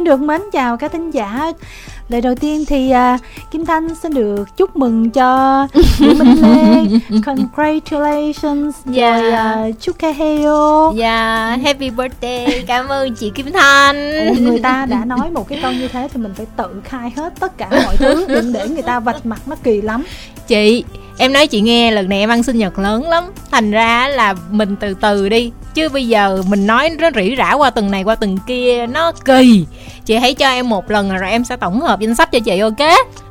xin được mến chào các thính giả lời đầu tiên thì uh, Kim Thanh xin được chúc mừng cho Vũ Minh Lê congratulations Yeah. rồi uh, chúc ca heo Dạ, happy birthday. Cảm ơn chị Kim Thanh. Ủa, người ta đã nói một cái câu như thế thì mình phải tự khai hết tất cả mọi thứ đừng để người ta vạch mặt nó kỳ lắm Chị, em nói chị nghe lần này em ăn sinh nhật lớn lắm. Thành ra là mình từ từ đi. Chứ bây giờ mình nói nó rỉ rả qua từng này qua từng kia nó kỳ. Chị hãy cho em một lần rồi em sẽ tổng hợp danh sách cho chị ok?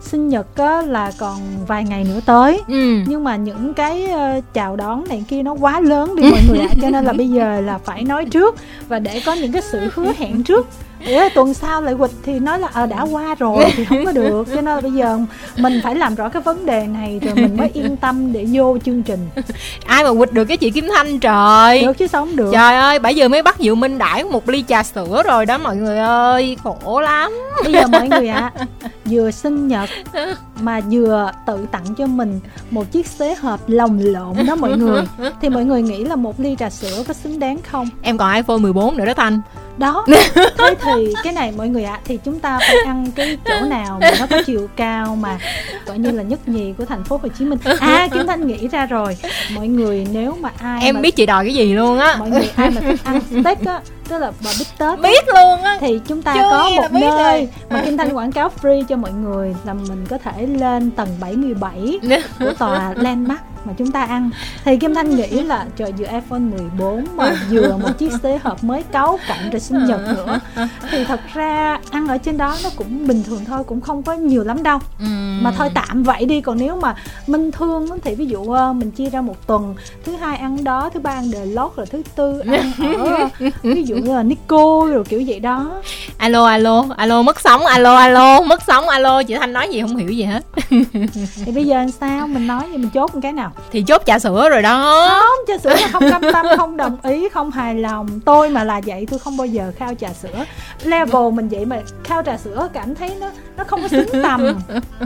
sinh nhật á, là còn vài ngày nữa tới Ừ. nhưng mà những cái ờ, chào đón này kia nó quá lớn đi mọi người ạ cho nên là bây giờ là phải nói trước và để có những cái sự hứa hẹn trước để tuần sau lại quịch thì nói là ờ đã qua rồi thì không có được cho nên là bây giờ mình phải làm rõ cái vấn đề này rồi mình mới yên tâm để vô chương trình Ai mà quỵt được cái chị Kim Thanh trời. được chứ sống được Trời ơi, bây giờ mới bắt Diệu Minh đãi một ly trà sữa rồi đó mọi người ơi, khổ lắm. bây giờ mọi người ạ vừa sinh nhật mà vừa tự tặng cho mình một chiếc xế hộp lồng lộn đó mọi người thì mọi người nghĩ là một ly trà sữa có xứng đáng không Em còn iPhone 14 nữa đó Thanh. Đó. Thế thì cái này mọi người ạ thì chúng ta phải ăn cái chỗ nào mà nó có chiều cao mà gọi như là nhất nhì của thành phố Hồ Chí Minh. À Kim Thanh nghĩ ra rồi. Mọi người nếu mà ai Em mà, biết chị đòi cái gì luôn á. mọi người ai mà thích ăn steak á tức là bò bít tết Biết luôn á. thì chúng ta Chưa có một biết nơi rồi. mà Kim Thanh quảng cáo free cho mọi người là mình có thể lên tầng 77 của tòa Landmark mà chúng ta ăn thì Kim Thanh nghĩ là trời vừa iPhone 14 mà vừa một chiếc xế hộp mới cáu cạnh rồi sinh nhật nữa thì thật ra ăn ở trên đó nó cũng bình thường thôi cũng không có nhiều lắm đâu Ừm. mà thôi tạm vậy đi còn nếu mà minh thương thì ví dụ ờ, mình chia ra một tuần thứ hai ăn đó thứ ba ăn đề lót rồi thứ tư ăn ở ví dụ như là Nico rồi kiểu vậy đó. Alo alo alo mất sóng alo alo mất sóng alo. Chị thanh nói gì không hiểu gì hết. Thì bây giờ làm sao? Mình nói gì mình chốt một cái nào? Thì chốt trà sữa rồi đó. Không trà sữa là không cam tâm không đồng ý không hài lòng. Tôi mà là vậy tôi không bao giờ khao trà sữa. Level mình vậy mà khao trà sữa cảm thấy nó nó không có xứng tầm.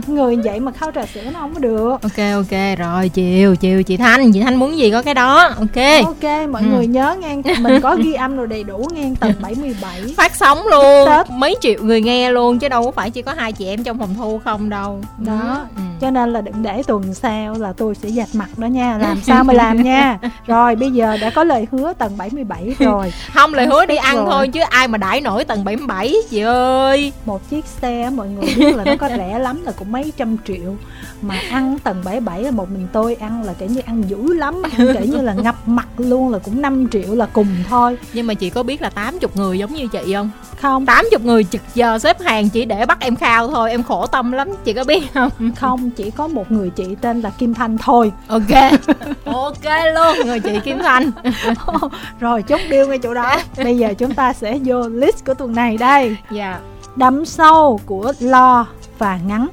Người vậy mà khao trà sữa nó không có được. Ok ok rồi chiều chiều chị thanh. Chị thanh muốn gì có cái đó ok. Ok mọi Ừ. người nhớ nghe mình có ghi âm rồi đầy đủ nghe tầng 77 phát sóng luôn. Tết. mấy triệu người nghe luôn chứ đâu có phải chỉ có hai chị em trong phòng thu không đâu. Đó. Ừ. cho nên là đừng để tuần sau là tôi sẽ dạch mặt đó nha. Làm sao mà làm nha. Rồi bây giờ đã có lời hứa tầng 77 rồi. Không lời hứa đi ăn Rồi. thôi chứ ai mà đãi nổi tầng 77 chị ơi. Một chiếc xe mọi người biết là nó có rẻ lắm là cũng mấy trăm triệu. Mà ăn tầng 77 là một mình tôi ăn là kiểu như ăn dữ lắm. Ăn kiểu như là ngập mặt luôn là cũng 5 triệu là cùng thôi. Nhưng mà chị có biết là 80 người giống như chị không? Không. 80 người trực giờ xếp hàng chỉ để bắt em khao thôi em khổ tâm lắm chị có biết không? Không chỉ có một người chị tên là Kim Thanh thôi. Ok. Ok luôn người chị Kim Thanh. Rồi chốt deal ngay chỗ đó. Bây giờ chúng ta sẽ vô list của tuần này đây. Dạ. Đắm sâu của lo và ngắn.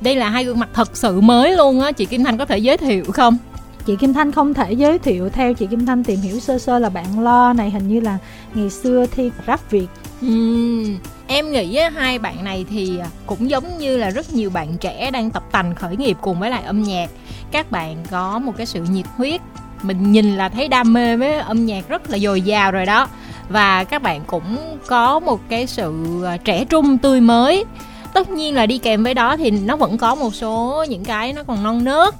Đây là hai gương mặt thật sự mới luôn á chị Kim Thanh có thể giới thiệu không chị Kim Thanh không thể giới thiệu theo chị Kim Thanh tìm hiểu sơ sơ là bạn lo này hình như là ngày xưa thi rap Việt. Ừm, em nghĩ hai bạn này thì à, cũng giống như là rất nhiều bạn trẻ đang tập tành khởi nghiệp cùng với lại âm nhạc. Các bạn có một cái sự nhiệt huyết mình nhìn là thấy đam mê với âm nhạc rất là dồi dào rồi đó. Và các bạn cũng có một cái sự à, trẻ trung tươi mới. Tất nhiên là đi kèm với đó thì nó vẫn có một số những cái nó còn non nớt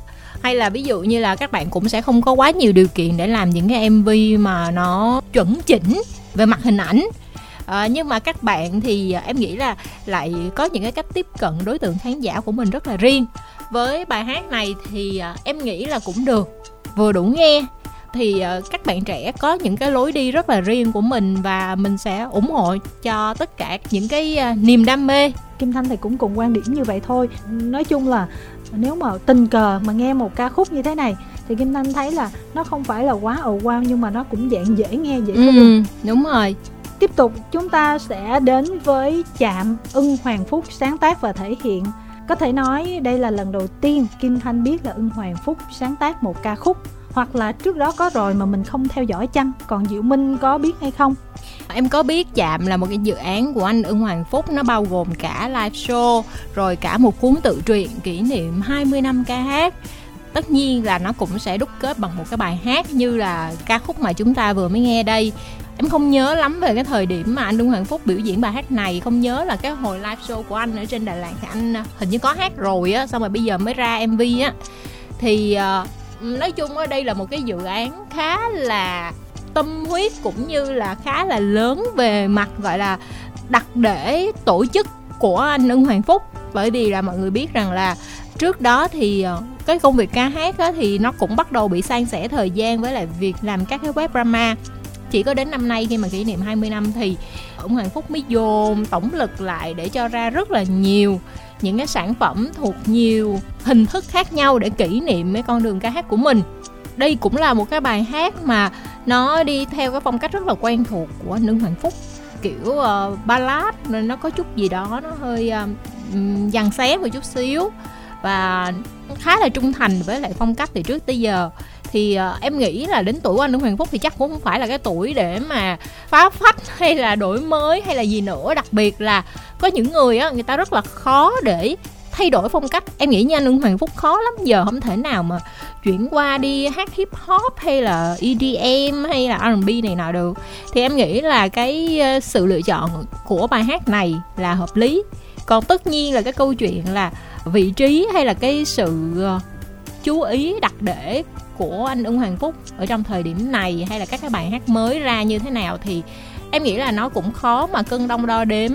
hay là ví dụ như là các bạn cũng sẽ không có quá nhiều điều kiện để làm những cái mv mà nó chuẩn chỉnh về mặt hình ảnh. À, nhưng mà các bạn thì em nghĩ là lại có những cái cách tiếp cận đối tượng khán giả của mình rất là riêng. Với bài hát này thì ờ, em nghĩ là cũng được. Vừa đủ nghe thì ờ, các bạn trẻ có những cái lối đi rất là riêng của mình và mình sẽ ủng hộ cho tất cả những cái niềm đam mê. Kim Thanh thì cũng cùng quan điểm như vậy thôi. Nói chung là nếu mà tình cờ mà nghe một ca khúc như thế này thì Kim Thanh thấy là nó không phải là quá ồ wow nhưng mà nó cũng dạng dễ nghe dễ thương ừ, đúng rồi. Tiếp tục chúng ta sẽ đến với chạm ưng hoàng phúc sáng tác và thể hiện. Có thể nói đây là lần đầu tiên Kim Thanh biết là ưng hoàng phúc sáng tác một ca khúc hoặc là trước đó có rồi mà mình không theo dõi chăng? Còn Diệu Minh có biết hay không? Em có biết Chạm là một cái dự án của anh Ưng Hoàng Phúc Nó bao gồm cả live show Rồi cả một cuốn tự truyện kỷ niệm 20 năm ca hát. Tất nhiên là nó cũng sẽ đúc kết bằng một cái bài hát Như là ca khúc mà chúng ta vừa mới nghe đây. Em không nhớ lắm về cái thời điểm mà anh Đương Hoàng Phúc biểu diễn bài hát này không nhớ là cái hồi live show của anh ở trên Đà Lạt thì anh hình như có hát rồi á xong rồi bây giờ mới ra MV á. Thì uh, nói chung ở đây là một cái dự án khá là tâm huyết cũng như là khá là lớn về mặt, gọi là đặt để tổ chức của anh Ưng Hoàng Phúc. Bởi vì là mọi người biết rằng là trước đó thì ờ, cái công việc ca hát thì nó cũng bắt đầu bị san sẻ thời gian với lại việc làm các cái web drama chỉ có đến năm nay khi mà kỷ niệm 20 năm thì ông Hoàng Phúc mới dồn tổng lực lại để cho ra rất là nhiều những cái sản phẩm thuộc nhiều hình thức khác nhau để kỷ niệm cái con đường ca hát của mình. Đây cũng là một cái bài hát mà nó đi theo cái phong cách rất là quen thuộc của anh Lương Hoàng Phúc. Kiểu uh, ballad nên nó có chút gì đó nó hơi uh, dằn xé một chút xíu và khá là trung thành với lại phong cách từ trước tới giờ thì uh, em nghĩ là đến tuổi của anh Lương Hoàng Phúc thì chắc cũng không phải là cái tuổi để mà phá phách hay là đổi mới hay là gì nữa. Đặc biệt là có những người á người ta rất là khó để thay đổi phong cách. Em nghĩ nha lương hoàng phúc khó lắm giờ không thể nào mà chuyển qua đi hát hip hop hay là EDM hay là R&B này nọ được. Thì em nghĩ là cái ờ, sự lựa chọn của bài hát này là hợp lý. Còn tất nhiên là cái câu chuyện là vị trí hay là cái sự ờ, chú ý đặt để của anh Ưng Hoàng Phúc ở trong thời điểm này hay là các cái bài hát mới ra như thế nào thì em nghĩ là nó cũng khó mà cân đong đo đếm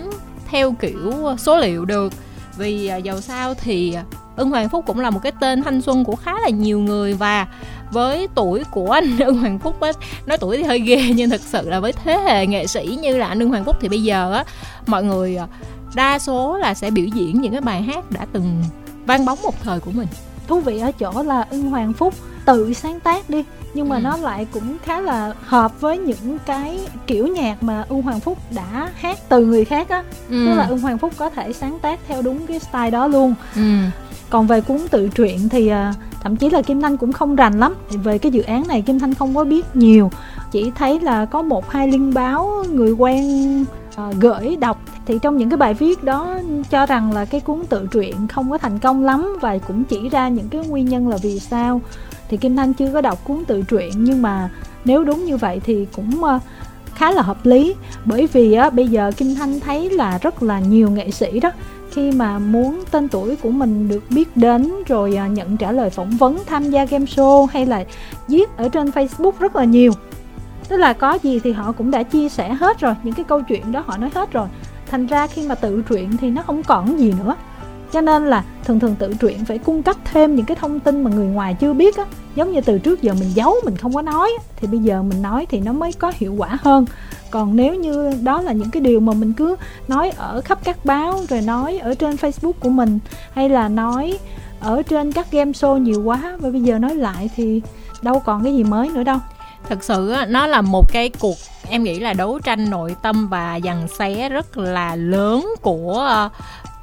theo kiểu số liệu được. Vì à, dầu sao thì Ưng Hoàng Phúc cũng là một cái tên thanh xuân của khá là nhiều người và với tuổi của anh Ưng Hoàng Phúc ấy, nói tuổi thì hơi ghê nhưng thực sự là với thế hệ nghệ sĩ như là anh Ưng Hoàng Phúc thì bây giờ á mọi người à, đa số là sẽ biểu diễn những cái bài hát đã từng vang bóng một thời của mình. Thú vị ở chỗ là ưng hoàng phúc tự sáng tác đi nhưng mà ừ. nó lại cũng khá là hợp với những cái kiểu nhạc mà ưng hoàng phúc đã hát từ người khác á ừ. tức là ưng hoàng phúc có thể sáng tác theo đúng cái style đó luôn ừ. còn về cuốn tự truyện thì uh, thậm chí là kim thanh cũng không rành lắm về cái dự án này kim thanh không có biết nhiều chỉ thấy là có một hai linh báo người quen uh, gửi đọc thì trong những cái bài viết đó cho rằng là cái cuốn tự truyện không có thành công lắm và cũng chỉ ra những cái nguyên nhân là vì sao thì kim thanh chưa có đọc cuốn tự truyện, nhưng mà nếu đúng như vậy thì cũng ờ, khá là hợp lý. Bởi vì, á, bây giờ kim thanh thấy là rất là nhiều nghệ sĩ đó, khi mà muốn tên tuổi của mình được biết đến rồi ờ, nhận trả lời phỏng vấn, tham gia game show hay là viết ở trên facebook rất là nhiều. Tức là có gì thì họ cũng đã chia sẻ hết rồi, những cái câu chuyện đó họ nói hết rồi. Thành ra khi mà tự truyện thì nó không còn gì nữa. Cho nên là thường thường tự truyện phải cung cấp thêm những cái thông tin mà người ngoài chưa biết á giống như từ trước giờ mình giấu, mình không có nói thì bây giờ mình nói thì nó mới có hiệu quả hơn. Còn nếu như đó là những cái điều mà mình cứ nói ở khắp các báo, rồi nói ở trên facebook của mình, hay là nói ở trên các game show nhiều quá, và bây giờ nói lại thì đâu còn cái gì mới nữa đâu. Thực sự nó là một cái cuộc, em nghĩ là đấu tranh nội tâm và dằn xé rất là lớn của ờ,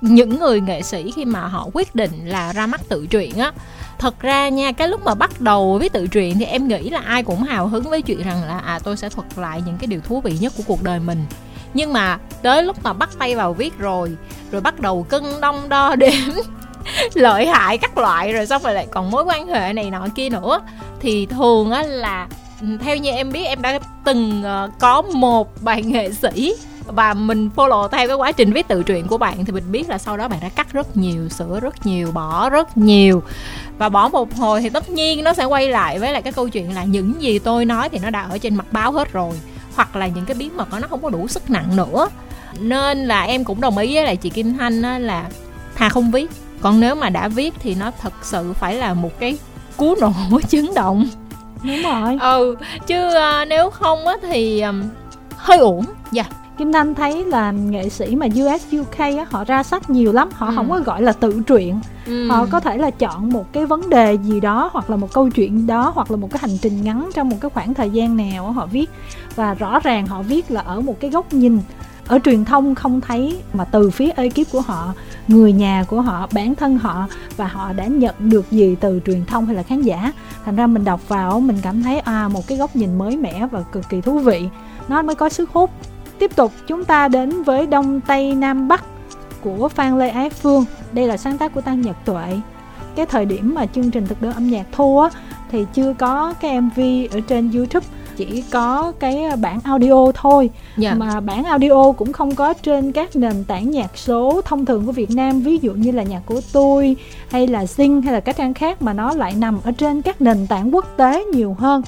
những người nghệ sĩ khi mà họ quyết định là ra mắt tự truyện á thật ra nha, cái lúc mà bắt đầu với tự truyện thì em nghĩ là ai cũng hào hứng với chuyện rằng là à tôi sẽ thuật lại những cái điều thú vị nhất của cuộc đời mình. Nhưng mà tới lúc mà bắt tay vào viết rồi rồi bắt đầu cân đong đo đếm lợi hại các loại, rồi xong rồi lại còn mối quan hệ này nọ kia nữa, thì thường á là ừ, theo như em biết, em đã từng ờ, có một bạn nghệ sĩ và mình follow theo cái quá trình viết tự truyện của bạn thì mình biết là sau đó bạn đã cắt rất nhiều sửa rất nhiều bỏ rất nhiều. Và bỏ một hồi thì tất nhiên nó sẽ quay lại với lại cái câu chuyện là những gì tôi nói thì nó đã ở trên mặt báo hết rồi hoặc là những cái bí mật đó nó không có đủ sức nặng nữa. Nên là em cũng đồng ý với lại chị Kim Thanh á, là thà không viết. Còn nếu mà đã viết thì nó thật sự phải là một cái cú nổ chấn động. Đúng rồi. Ừ chứ uh, nếu không á thì um, hơi uổng. Dạ. yeah. Kim Thanh thấy là nghệ sĩ mà US UK á, họ ra sách nhiều lắm họ ừ. không có gọi là tự truyện. Ừ. họ có thể là chọn một cái vấn đề gì đó hoặc là một câu chuyện đó hoặc là một cái hành trình ngắn trong một cái khoảng thời gian nào họ viết. Và rõ ràng họ viết là ở một cái góc nhìn ở truyền thông không thấy mà từ phía ekip của họ người nhà của họ bản thân họ và họ đã nhận được gì từ truyền thông hay là khán giả. Thành ra mình đọc vào mình cảm thấy à một cái góc nhìn mới mẻ và cực kỳ thú vị. Nó mới có sức hút tiếp tục chúng ta đến với đông tây nam bắc của phan lê ái phương. Đây là sáng tác của tăng nhật tuệ. Cái thời điểm mà chương trình thực đơn âm nhạc thua thì chưa có cái mv ở trên youtube chỉ có cái bản audio thôi. Dạ. mà bản audio cũng không có trên các nền tảng nhạc số thông thường của Việt Nam ví dụ như là nhạc của tôi hay là Sing hay là các trang khác mà nó lại nằm ở trên các nền tảng quốc tế nhiều hơn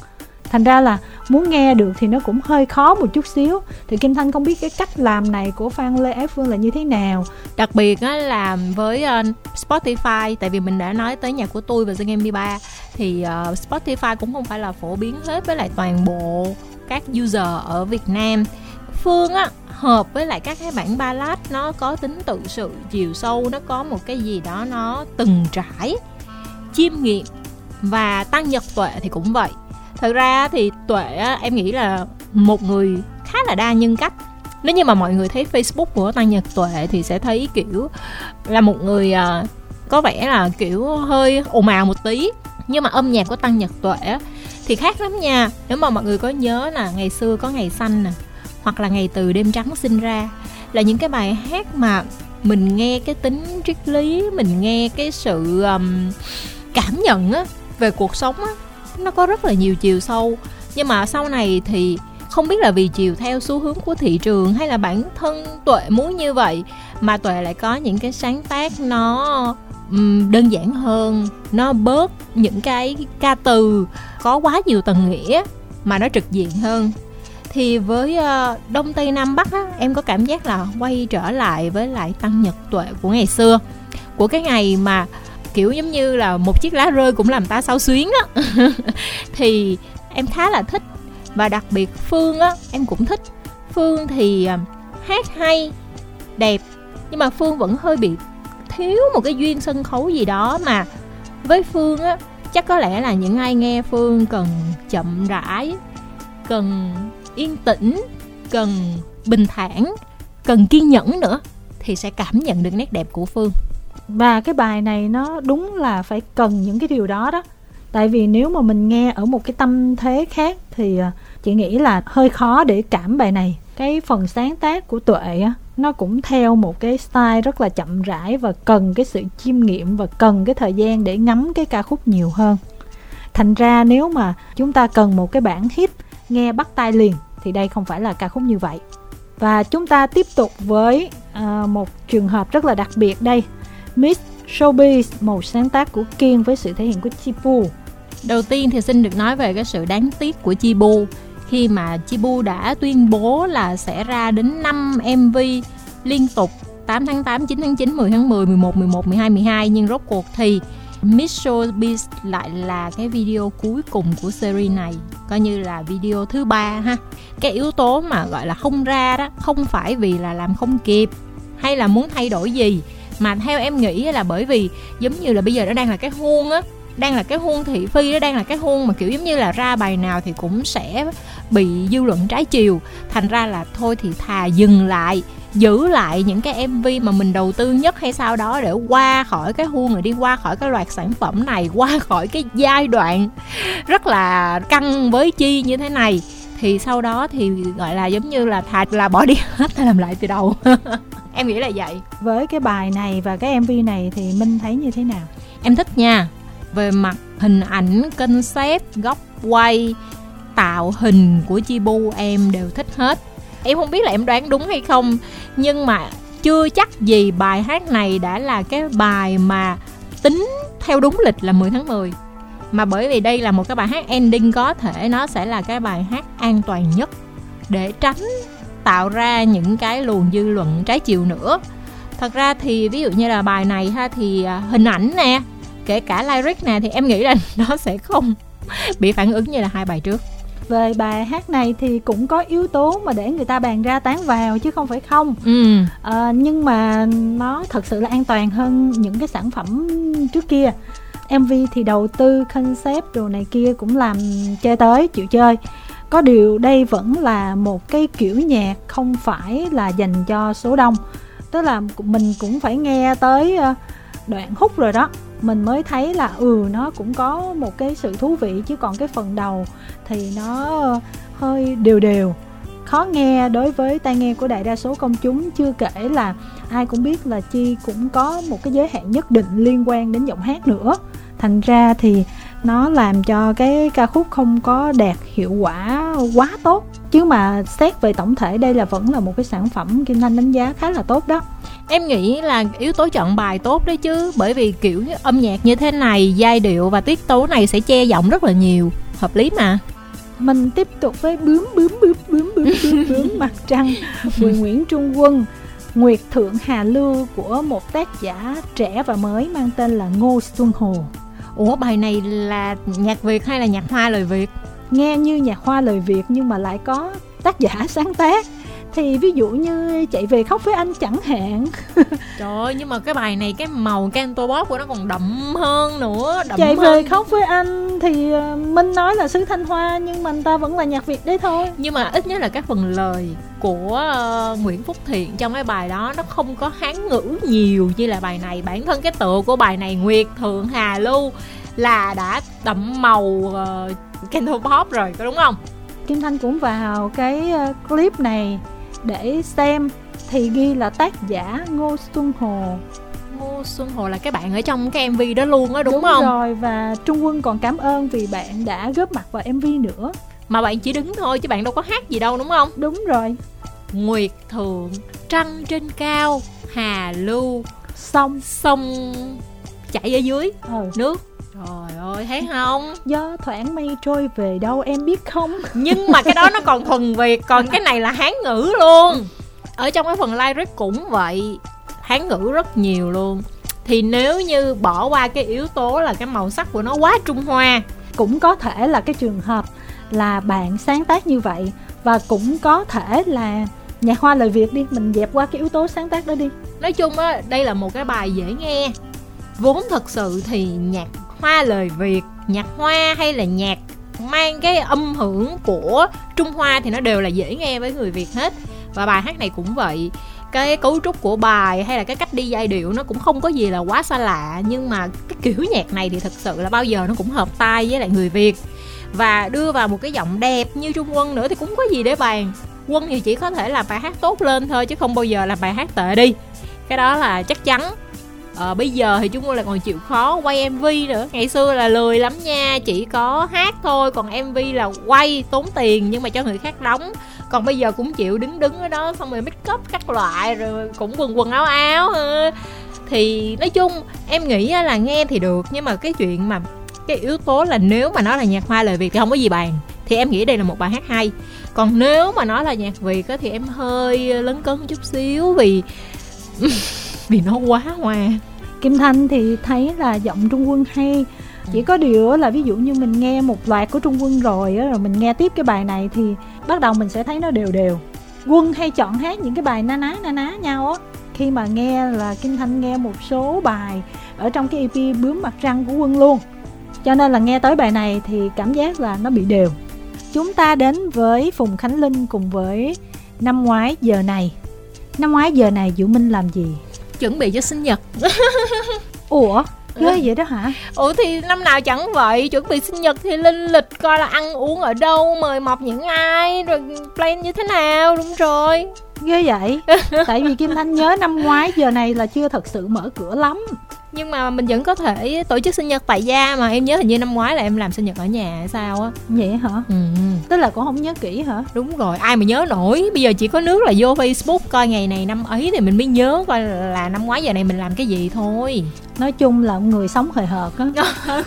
thành ra là muốn nghe được thì nó cũng hơi khó một chút xíu. Thì Kim Thanh không biết cái cách làm này của Phan Lê Ái Phương là như thế nào. Đặc biệt á là với ờ, Spotify tại vì mình đã nói tới nhạc của tôi và riêng em đi ba thì uh, Spotify cũng không phải là phổ biến hết với lại toàn bộ các user ở Việt Nam. Phương á hợp với lại các cái bản ballad nó có tính tự sự chiều sâu nó có một cái gì đó nó từng trải chiêm nghiệm và tăng nhật tuệ thì cũng vậy thật ra thì tuệ em nghĩ là một người khá là đa nhân cách. Nếu như mà mọi người thấy facebook của tăng nhật tuệ thì sẽ thấy kiểu là một người à, có vẻ là kiểu hơi ồn ào một tí. Nhưng mà âm nhạc của tăng nhật tuệ thì khác lắm nha. Nếu mà mọi người có nhớ là ngày xưa có ngày xanh nè hoặc là ngày từ đêm trắng sinh ra là những cái bài hát mà mình nghe cái tính triết lý mình nghe cái sự um, cảm nhận á về cuộc sống á nó có rất là nhiều chiều sâu. Nhưng mà sau này thì không biết là vì chiều theo xu hướng của thị trường hay là bản thân tuệ muốn như vậy mà tuệ lại có những cái sáng tác nó đơn giản hơn nó bớt những cái ca từ có quá nhiều tầng nghĩa mà nó trực diện hơn. Thì với ờ, đông tây nam bắc á, em có cảm giác là quay trở lại với lại tăng nhật tuệ của ngày xưa của cái ngày mà kiểu giống như là một chiếc lá rơi cũng làm ta sao xuyến á. Thì em khá là thích. Và đặc biệt phương á, em cũng thích. Phương thì à, hát hay, đẹp. Nhưng mà phương vẫn hơi bị thiếu một cái duyên sân khấu gì đó mà với phương á, chắc có lẽ là những ai nghe phương cần chậm rãi, cần yên tĩnh, cần bình thản, cần kiên nhẫn nữa thì sẽ cảm nhận được nét đẹp của phương và cái bài này nó đúng là phải cần những cái điều đó đó. Tại vì nếu mà mình nghe ở một cái tâm thế khác thì à, chị nghĩ là hơi khó để cảm bài này. Cái phần sáng tác của tuệ á nó cũng theo một cái style rất là chậm rãi và cần cái sự chiêm nghiệm và cần cái thời gian để ngắm cái ca khúc nhiều hơn. Thành ra nếu mà chúng ta cần một cái bản hit nghe bắt tay liền thì đây không phải là ca khúc như vậy. Và chúng ta tiếp tục với uh, một trường hợp rất là đặc biệt đây. Miss Showbiz một sáng tác của Kiên với sự thể hiện của Chipu đầu tiên thì xin được nói về cái sự đáng tiếc của Chibu khi mà Chibu đã tuyên bố là sẽ ra đến 5 MV liên tục 8 tháng 8, 9 tháng 9, 10 tháng 10, 11, 11, 12, 12 nhưng rốt cuộc thì Miss Showbiz lại là cái video cuối cùng của series này. Coi như là video thứ ba ha. Cái yếu tố mà gọi là không ra đó không phải vì là làm không kịp hay là muốn thay đổi gì mà theo em nghĩ là bởi vì giống như là bây giờ nó đang là cái huông á, đang là cái huông thị phi, nó đang là cái huông mà kiểu giống như là ra bài nào thì cũng sẽ bị dư luận trái chiều. Thành ra là thôi thì thà dừng lại, giữ lại những cái mv mà mình đầu tư nhất hay sau đó để qua khỏi cái huông rồi đi, qua khỏi cái loạt sản phẩm này, qua khỏi cái giai đoạn rất là căng với chi như thế này. Thì sau đó thì gọi là giống như là thà là bỏ đi hết hay làm lại từ đầu. em nghĩ là vậy. Với cái bài này và cái mv này thì minh thấy như thế nào? Em thích nha. Về mặt hình ảnh concept góc quay tạo hình của chibu em đều thích hết. Em không biết là em đoán đúng hay không nhưng mà chưa chắc gì bài hát này đã là cái bài mà tính theo đúng lịch là 10 tháng 10 mà bởi vì đây là một cái bài hát ending có thể nó sẽ là cái bài hát an toàn nhất để tránh tạo ra những cái luồng dư luận trái chiều nữa. Thật ra thì ví dụ như là bài này ha thì à, hình ảnh nè kể cả lyric nè thì em nghĩ là nó sẽ không bị phản ứng như là hai bài trước. Về bài hát này thì cũng có yếu tố mà để người ta bàn ra tán vào chứ không phải không. Ừ. à, nhưng mà nó thật sự là an toàn hơn những cái sản phẩm trước kia. mv thì đầu tư concept đồ này kia cũng làm chơi tới chịu chơi có điều đây vẫn là một cái kiểu nhạc không phải là dành cho số đông. Tức là mình cũng phải nghe tới ờ, đoạn hút rồi đó. Mình mới thấy là ừ nó cũng có một cái sự thú vị, chứ còn cái phần đầu thì nó hơi đều đều. Khó nghe đối với tai nghe của đại đa số công chúng, chưa kể là ai cũng biết là chi cũng có một cái giới hạn nhất định liên quan đến giọng hát nữa. Thành ra thì nó làm cho cái ca khúc không có đạt hiệu quả quá tốt. Chứ mà xét về tổng thể đây là vẫn là một cái sản phẩm kim thanh đánh giá khá là tốt đó. Em nghĩ là yếu tố chọn bài tốt đấy chứ bởi vì kiểu âm nhạc như thế này giai điệu và tiết tấu này sẽ che giọng rất là nhiều. Hợp lý mà. Mình tiếp tục với bướm bướm bướm bướm bướm bướm, bướm mặt trăng. Bùi Nguyễn Trung Quân Nguyệt Thượng Hà Lưu của một tác giả trẻ và mới mang tên là Ngô Xuân Hồ Ủa, bài này là nhạc Việt hay là nhạc hoa lời Việt? Nghe như nhạc hoa lời Việt nhưng mà lại có tác giả sáng tác thì ví dụ như chạy về khóc với anh chẳng hạn. Trời ơi nhưng mà cái bài này cái màu canto pop của nó còn đậm hơn nữa đậm chạy hơn. về khóc với anh thì ờ, minh nói là xứ thanh hoa nhưng mà anh ta vẫn là nhạc việt đấy thôi. Nhưng mà ít nhất là các phần lời của uh, Nguyễn Phúc Thiện trong cái bài đó nó không có hán ngữ nhiều như là bài này. Bản thân cái tựa của bài này Nguyệt Thượng Hà Lưu là đã đậm màu uh, canto pop rồi có đúng không? Kim Thanh cũng vào cái clip này để xem thì ghi là tác giả Ngô Xuân Hồ Ngô Xuân Hồ là cái bạn ở trong cái MV đó luôn á đúng, đúng không? Đúng rồi và Trung Quân còn cảm ơn vì bạn đã góp mặt vào MV nữa. Mà bạn chỉ đứng thôi chứ bạn đâu có hát gì đâu đúng không? Đúng rồi. Nguyệt Thượng, Trăng trên cao, Hà Lưu, sông sông chảy ở dưới ừ. nước Trời ơi, thấy không? Do thoảng mây trôi về đâu em biết không? Nhưng mà cái đó nó còn thuần Việt, còn cái này là Hán ngữ luôn. Ở trong cái phần lyric cũng vậy, Hán ngữ rất nhiều luôn. Thì nếu như bỏ qua cái yếu tố là cái màu sắc của nó quá Trung Hoa Cũng có thể là cái trường hợp là bạn sáng tác như vậy Và cũng có thể là nhạc hoa lời Việt đi Mình dẹp qua cái yếu tố sáng tác đó đi Nói chung á, đây là một cái bài dễ nghe Vốn thật sự thì nhạc hoa lời Việt, nhạc hoa hay là nhạc mang cái âm hưởng của Trung Hoa thì nó đều là dễ nghe với người Việt hết. Và bài hát này cũng vậy cái cấu trúc của bài hay là cái cách đi giai điệu nó cũng không có gì là quá xa lạ nhưng mà cái kiểu nhạc này thì thật sự là bao giờ nó cũng hợp tai với lại người Việt. Và đưa vào một cái giọng đẹp như Trung Quân nữa thì cũng có gì để bàn. Quân thì chỉ có thể làm bài hát tốt lên thôi chứ không bao giờ làm bài hát tệ đi. Cái đó là chắc chắn à, bây giờ thì chúng tôi là còn chịu khó quay mv nữa. Ngày xưa là lười lắm nha chỉ có hát thôi còn mv là quay tốn tiền nhưng mà cho người khác đóng. Còn bây giờ cũng chịu đứng đứng ở đó xong rồi make up các loại rồi cũng quần quần áo áo thì nói chung em nghĩ là nghe thì được nhưng mà cái chuyện mà cái yếu tố là nếu mà nó là nhạc hoa lời việt thì không có gì bàn. Thì em nghĩ đây là một bài hát hay. Còn nếu mà nó là nhạc việt á, thì em hơi lấn cấn chút xíu vì vì nó quá hoa. Kim Thanh thì thấy là giọng Trung Quân hay. Chỉ có điều là ví dụ như mình nghe một loạt của Trung Quân rồi rồi mình nghe tiếp cái bài này thì bắt đầu mình sẽ thấy nó đều đều. Quân hay chọn hát những cái bài na ná na ná nhau á. Khi mà nghe là Kim Thanh nghe một số bài ở trong cái EP bướm mặt trăng của Quân luôn. Cho nên là nghe tới bài này thì cảm giác là nó bị đều. Chúng ta đến với Phùng Khánh Linh cùng với năm ngoái giờ này. Năm ngoái giờ này, Vũ Minh làm gì? Chuẩn bị cho sinh nhật. Ủa? Ghê vậy đó hả? Ủa thì năm nào chẳng vậy? Chuẩn bị sinh nhật thì linh lịch coi là ăn uống ở đâu mời mọc những ai rồi plan như thế nào đúng rồi. Ghê vậy? Tại vì kim thanh nhớ năm ngoái giờ này là chưa thật sự mở cửa lắm nhưng mà mình vẫn có thể tổ chức sinh nhật tại gia mà em nhớ hình như năm ngoái là em làm sinh nhật ở nhà hay sao á. Vậy hả? Ừ. tức là cũng không nhớ kỹ hả? Đúng rồi ai mà nhớ nổi. Bây giờ chỉ có nước là vô facebook coi ngày này năm ấy thì mình mới nhớ coi là năm ngoái giờ này mình làm cái gì thôi. Nói chung là người sống hời hợt á.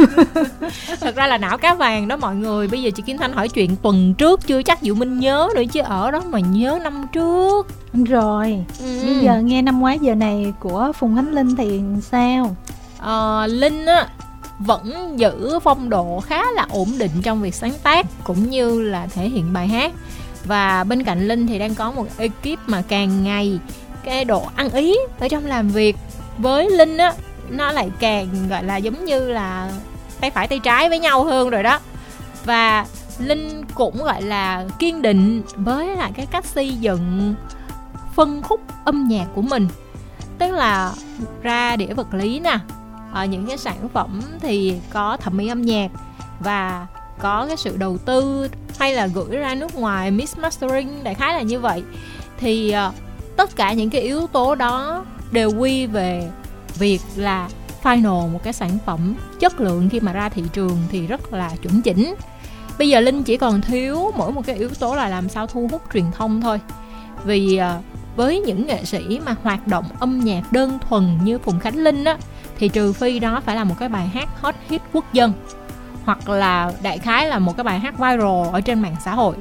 Thật ra là não cá vàng đó mọi người. Bây giờ chị kim thanh hỏi chuyện tuần trước chưa chắc diệu minh nhớ nữa chứ ở đó mà nhớ năm trước rồi ừ. bây giờ nghe năm ngoái giờ này của phùng khánh linh thì sao? Ờ, linh á vẫn giữ phong độ khá là ổn định trong việc sáng tác cũng như là thể hiện bài hát. Và bên cạnh linh thì đang có một ekip mà càng ngày cái độ ăn ý ở trong làm việc. Với linh á nó lại càng gọi là giống như là tay phải tay trái với nhau hơn rồi đó. Và linh cũng gọi là kiên định với lại cái cách xây dựng phân khúc âm nhạc của mình. Tức là ra đĩa vật lý nè ở những cái sản phẩm thì có thẩm mỹ âm nhạc và có cái sự đầu tư hay là gửi ra nước ngoài, mix mastering đại khái là như vậy. Thì ờ, tất cả những cái yếu tố đó đều quy về việc là final một cái sản phẩm chất lượng khi mà ra thị trường thì rất là chuẩn chỉnh. Bây giờ linh chỉ còn thiếu mỗi một cái yếu tố là làm sao thu hút truyền thông thôi. Vì ờ, với những nghệ sĩ mà hoạt động âm nhạc đơn thuần như phùng khánh linh á, thì trừ phi đó phải là một cái bài hát hot hit quốc dân, hoặc là đại khái là một cái bài hát viral ở trên mạng xã hội.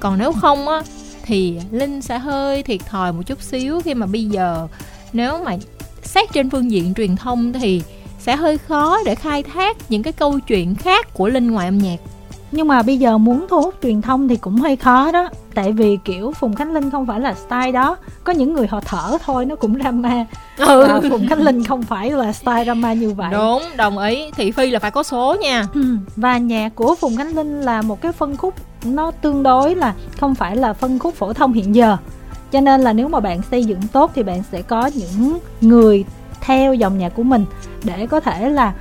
Còn nếu không á, thì linh sẽ hơi thiệt thòi một chút xíu khi mà bây giờ nếu mà xét trên phương diện truyền thông thì sẽ hơi khó để khai thác những cái câu chuyện khác của linh ngoài âm nhạc nhưng mà bây giờ muốn thu hút truyền thông thì cũng hơi khó đó. Tại vì kiểu phùng khánh linh không phải là style đó. Có những người họ thở thôi nó cũng drama. Ừ. à, phùng khánh linh không phải là style drama như vậy. Đúng đồng ý. Thị phi là phải có số nha. Ừ. và nhạc của phùng khánh linh là một cái phân khúc nó tương đối là không phải là phân khúc phổ thông hiện giờ. Cho nên là nếu mà bạn xây dựng tốt thì bạn sẽ có những người theo dòng nhạc của mình để có thể là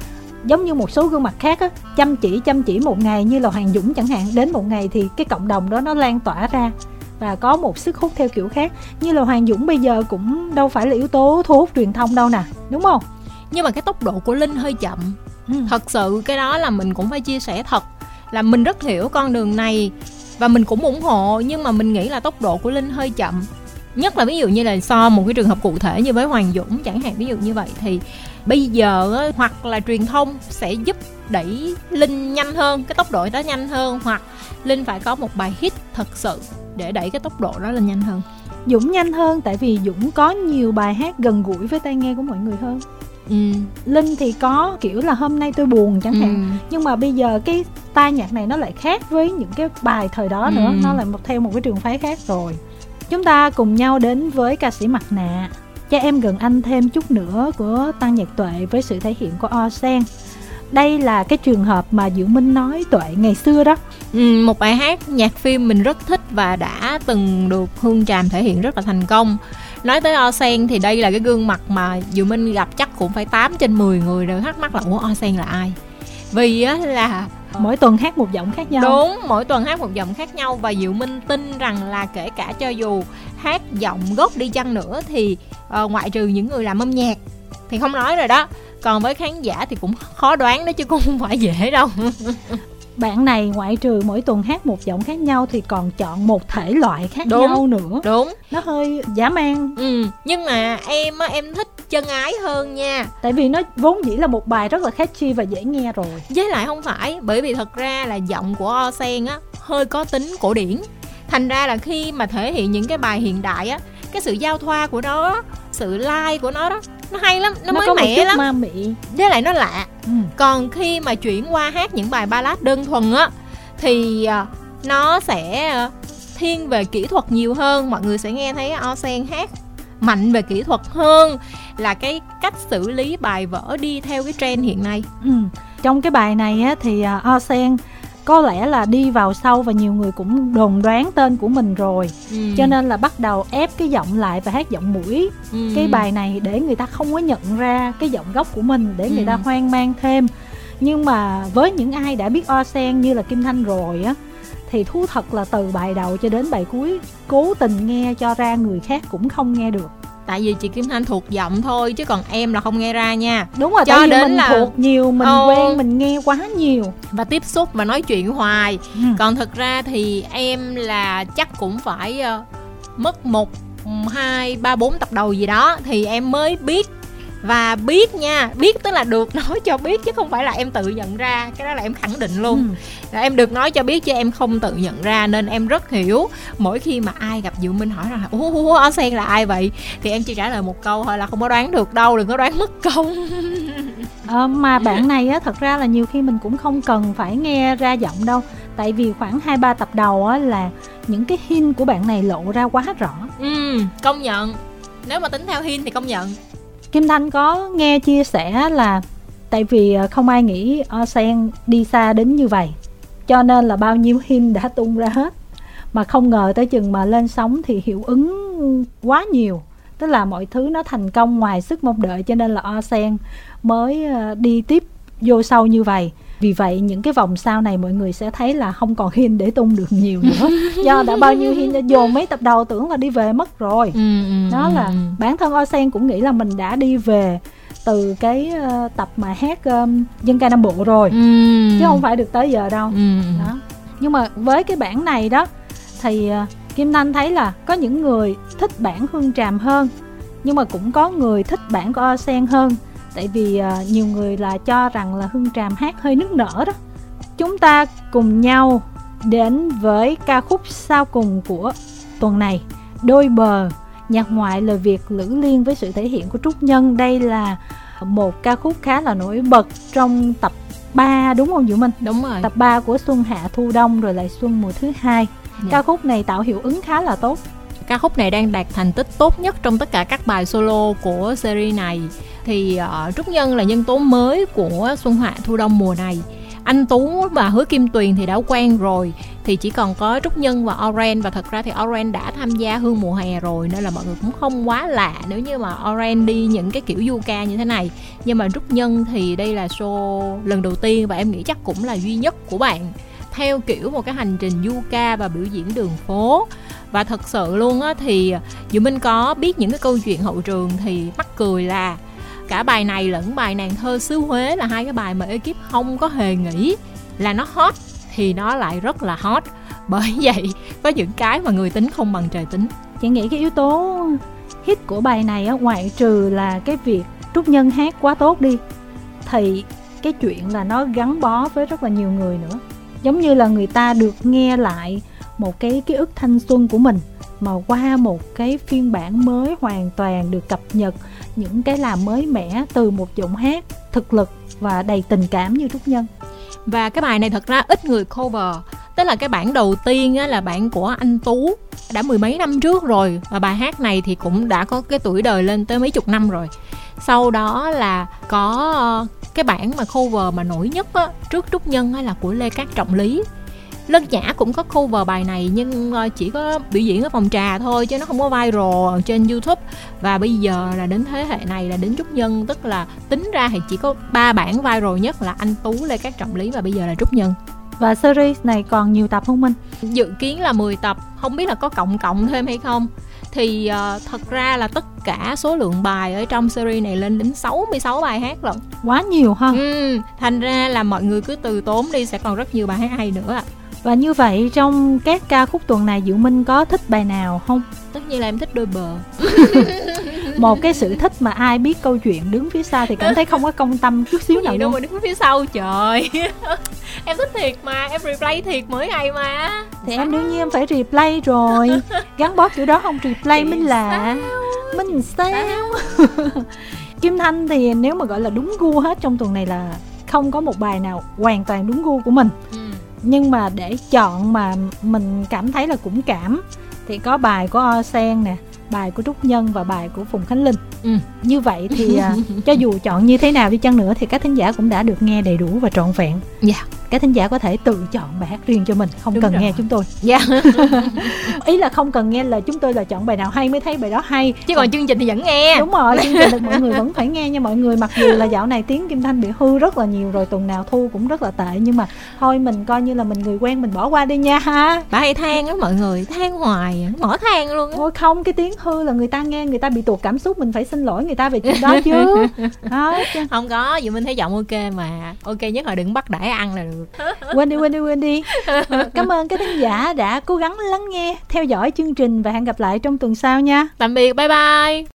giống như một số gương mặt khác á chăm chỉ chăm chỉ một ngày như là hoàng dũng chẳng hạn đến một ngày thì cái cộng đồng đó nó lan tỏa ra và có một sức hút theo kiểu khác. Như là hoàng dũng bây giờ cũng đâu phải là yếu tố thu hút truyền thông đâu nè đúng không? Nhưng mà cái tốc độ của linh hơi chậm. Ừ. thật sự cái đó là mình cũng phải chia sẻ thật là mình rất hiểu con đường này và mình cũng ủng hộ nhưng mà mình nghĩ là tốc độ của linh hơi chậm nhất là ví dụ như là so một cái trường hợp cụ thể như với hoàng dũng chẳng hạn ví dụ như vậy thì bây giờ hoặc là truyền thông sẽ giúp đẩy linh nhanh hơn cái tốc độ đó nhanh hơn hoặc linh phải có một bài hit thật sự để đẩy cái tốc độ đó lên nhanh hơn dũng nhanh hơn tại vì dũng có nhiều bài hát gần gũi với tai nghe của mọi người hơn ừ. linh thì có kiểu là hôm nay tôi buồn chẳng hạn ừ. nhưng mà bây giờ cái tai nhạc này nó lại khác với những cái bài thời đó ừ. nữa nó lại một theo một cái trường phái khác rồi chúng ta cùng nhau đến với ca sĩ mặt nạ. Cho em gần anh thêm chút nữa của Tăng Nhạc Tuệ với sự thể hiện của O Sen đây là cái trường hợp mà Diệu Minh nói Tuệ ngày xưa đó. Ừ, một bài hát nhạc phim mình rất thích và đã từng được Hương Tràm thể hiện rất là thành công. Nói tới O Sen thì đây là cái gương mặt mà Diệu Minh gặp chắc cũng phải 8 trên 10 người đều thắc mắc là ủa O Sen là ai? Vì á là mỗi tuần hát một giọng khác nhau. Đúng mỗi tuần hát một giọng khác nhau và diệu minh tin rằng là kể cả cho dù hát giọng gốc đi chăng nữa thì uh, ngoại trừ những người làm âm nhạc thì không nói rồi đó. Còn với khán giả thì cũng khó đoán đó chứ cũng không phải dễ đâu. Bạn này ngoại trừ mỗi tuần hát một giọng khác nhau thì còn chọn một thể loại khác đúng, nhau nữa. đúng. Nó hơi giả man. Ừ nhưng mà em á em thích chân ái hơn nha. Tại vì nó vốn dĩ là một bài rất là catchy và dễ nghe rồi. Với lại không phải bởi vì thật ra là giọng của o sen á hơi có tính cổ điển. Thành ra là khi mà thể hiện những cái bài hiện đại á cái sự giao thoa của nó sự like của nó đó nó hay lắm nó, nó mới mẻ lắm. ma mị. Với lại nó lạ. Ừ. còn khi mà chuyển qua hát những bài ballad đơn thuần á thì à, nó sẽ à, thiên về kỹ thuật nhiều hơn. Mọi người sẽ nghe thấy Osen hát mạnh về kỹ thuật hơn là cái cách xử lý bài vở đi theo cái trend hiện nay ừ. trong cái bài này á, thì Osen có lẽ là đi vào sâu và nhiều người cũng đồn đoán tên của mình rồi ừ. cho nên là bắt đầu ép cái giọng lại và hát giọng mũi ừ. cái bài này để người ta không có nhận ra cái giọng gốc của mình để người ừ. ta hoang mang thêm nhưng mà với những ai đã biết o sen như là kim thanh rồi á thì thú thật là từ bài đầu cho đến bài cuối cố tình nghe cho ra người khác cũng không nghe được tại vì chị Kim Thanh thuộc giọng thôi chứ còn em là không nghe ra nha đúng rồi cho đến mình là thuộc nhiều mình oh. quen mình nghe quá nhiều và tiếp xúc và nói chuyện hoài ừ. còn thực ra thì em là chắc cũng phải uh, mất một hai ba bốn tập đầu gì đó thì em mới biết và biết nha biết tức là được nói cho biết chứ không phải là em tự nhận ra. Cái đó là em khẳng định luôn. Ừ. là em được nói cho biết chứ em không tự nhận ra nên em rất hiểu. Mỗi khi mà ai gặp diệu minh hỏi rằng là ủa ó sen là ai vậy? Thì em chỉ trả lời một câu thôi là không có đoán được đâu đừng có đoán mất công. À, mà bạn này á thật ra là nhiều khi mình cũng không cần phải nghe ra giọng đâu. Tại vì khoảng hai ba tập đầu á là những cái hint của bạn này lộ ra quá rõ. Ừ công nhận. Nếu mà tính theo hint thì công nhận Kim Thanh có nghe chia sẻ là tại vì à, không ai nghĩ Osen đi xa đến như vậy, cho nên là bao nhiêu hint đã tung ra hết. Mà không ngờ tới chừng mà lên sóng thì hiệu ứng quá nhiều, tức là mọi thứ nó thành công ngoài sức mong đợi, cho nên là Osen mới à, đi tiếp vô sâu như vậy vì vậy những cái vòng sau này mọi người sẽ thấy là không còn hin để tung được nhiều nữa do đã bao nhiêu hin đã dồn mấy tập đầu tưởng là đi về mất rồi ừ, ừ, đó là ừ. bản thân Osen cũng nghĩ là mình đã đi về từ cái uh, tập mà hát um, dân ca nam bộ rồi ừ. chứ không phải được tới giờ đâu ừ. đó nhưng mà với cái bản này đó thì uh, Kim Thanh thấy là có những người thích bản Hương Tràm hơn nhưng mà cũng có người thích bản của O Sen hơn tại vì uh, nhiều người là cho rằng là Hương Tràm hát hơi nức nở đó chúng ta cùng nhau đến với ca khúc sau cùng của tuần này đôi bờ nhạc ngoại lời Việt Lữ Liên với sự thể hiện của Trúc Nhân đây là một ca khúc khá là nổi bật trong tập 3 đúng không Diệu Minh? Đúng rồi. Tập 3 của Xuân Hạ Thu Đông rồi lại Xuân mùa thứ hai. Dạ. Ca khúc này tạo hiệu ứng khá là tốt. Ca khúc này đang đạt thành tích tốt nhất trong tất cả các bài solo của series này. Thì uh, Trúc Nhân là nhân tố mới của Xuân Hạ Thu Đông mùa này. Anh tú và hứa kim tuyền thì đã quen rồi thì chỉ còn có trúc nhân và oren. Và thật ra thì oren đã tham gia hương mùa hè rồi nên là mọi người cũng không quá lạ nếu như mà oren đi những cái kiểu du ca như thế này. Nhưng mà trúc nhân thì đây là show lần đầu tiên và em nghĩ chắc cũng là duy nhất của bạn. Theo kiểu một cái hành trình du ca và biểu diễn đường phố. Và thật sự luôn á thì dù minh có biết những cái câu chuyện hậu trường thì mắc cười là cả bài này lẫn bài nàng thơ xứ Huế là hai cái bài mà ekip không có hề nghĩ là nó hot thì nó lại rất là hot. Bởi vậy, có những cái mà người tính không bằng trời tính. Chị nghĩ cái yếu tố hit của bài này á, ngoại trừ là cái việc trúc nhân hát quá tốt đi, thì cái chuyện là nó gắn bó với rất là nhiều người nữa. Giống như là người ta được nghe lại một cái ký ức thanh xuân của mình. Mà qua một cái phiên bản mới hoàn toàn được cập nhật những cái làm mới mẻ từ một giọng hát thực lực và đầy tình cảm như Trúc Nhân. Và cái bài này thật ra ít người cover. Tức là cái bản đầu tiên á, là bản của anh Tú. Đã mười mấy năm trước rồi và bài hát này thì cũng đã có cái tuổi đời lên tới mấy chục năm rồi. Sau đó là có ờ, cái bản mà cover mà nổi nhất á, trước Trúc Nhân á, là của Lê Cát Trọng Lý. Lân Nhã cũng có cover bài này nhưng ờ, chỉ có biểu diễn ở phòng trà thôi chứ nó không có viral trên YouTube. Và bây giờ là đến thế hệ này là đến Trúc Nhân tức là tính ra thì chỉ có ba bản viral nhất là anh Tú Lê Cát Trọng Lý và bây giờ là Trúc Nhân. Và series này còn nhiều tập không Minh? Dự kiến là 10 tập, không biết là có cộng cộng thêm hay không. Thì uh, thật ra là tất cả số lượng bài ở trong series này lên đến 66 bài hát lận. Quá nhiều ha. Ừ, thành ra là mọi người cứ từ tốn đi sẽ còn rất nhiều bài hát hay nữa ạ và như vậy trong các ca khúc tuần này Diệu Minh có thích bài nào không? Tất nhiên là em thích đôi bờ. Một cái sự thích mà ai biết câu chuyện đứng phía sau thì cảm thấy không có công tâm chút xíu nào đâu mà đứng phía sau trời. Em thích thiệt mà, em replay thiệt mỗi ngày mà. Thì em đương nhiên em phải replay rồi. Gắn bó kiểu đó không replay mới là? Mình sao, sao? Kim Thanh thì nếu mà gọi là đúng gu hết trong tuần này là không có một bài nào hoàn toàn đúng gu của mình. Ừ nhưng mà để chọn mà mình cảm thấy là cũng cảm, thì có bài của o sen nè, bài của trúc nhân và bài của phùng khánh linh ừ. như vậy thì à, cho dù chọn như thế nào đi chăng nữa thì các thính giả cũng đã được nghe đầy đủ và trọn vẹn. Dạ. Yeah các thính giả có thể tự chọn bài hát riêng cho mình không Đúng cần rồi. nghe chúng tôi. Dạ. Yeah. ý là không cần nghe lời chúng tôi là chọn bài nào hay mới thấy bài đó hay. Chứ còn chương trình thì vẫn nghe. đúng rồi chương trình thì mọi người vẫn phải nghe nha mọi người. Mặc dù là dạo này tiếng kim thanh bị hư rất là nhiều rồi tuần nào thu cũng rất là tệ. Nhưng mà thôi mình coi như là mình người quen mình bỏ qua đi nha ha. Bà hay than á mọi người than hoài mở than luôn thôi không cái tiếng hư là người ta nghe người ta bị tuột cảm xúc mình phải xin lỗi người ta về chuyện đó chứ. Đó, không có dù mình thấy giọng ok mà. Ok nhất là đừng bắt đãi ăn là được. Quên đi quên đi quên đi. Cảm ơn các thính giả đã cố gắng lắng nghe theo dõi chương trình và hẹn gặp lại trong tuần sau nha. Tạm biệt bye bye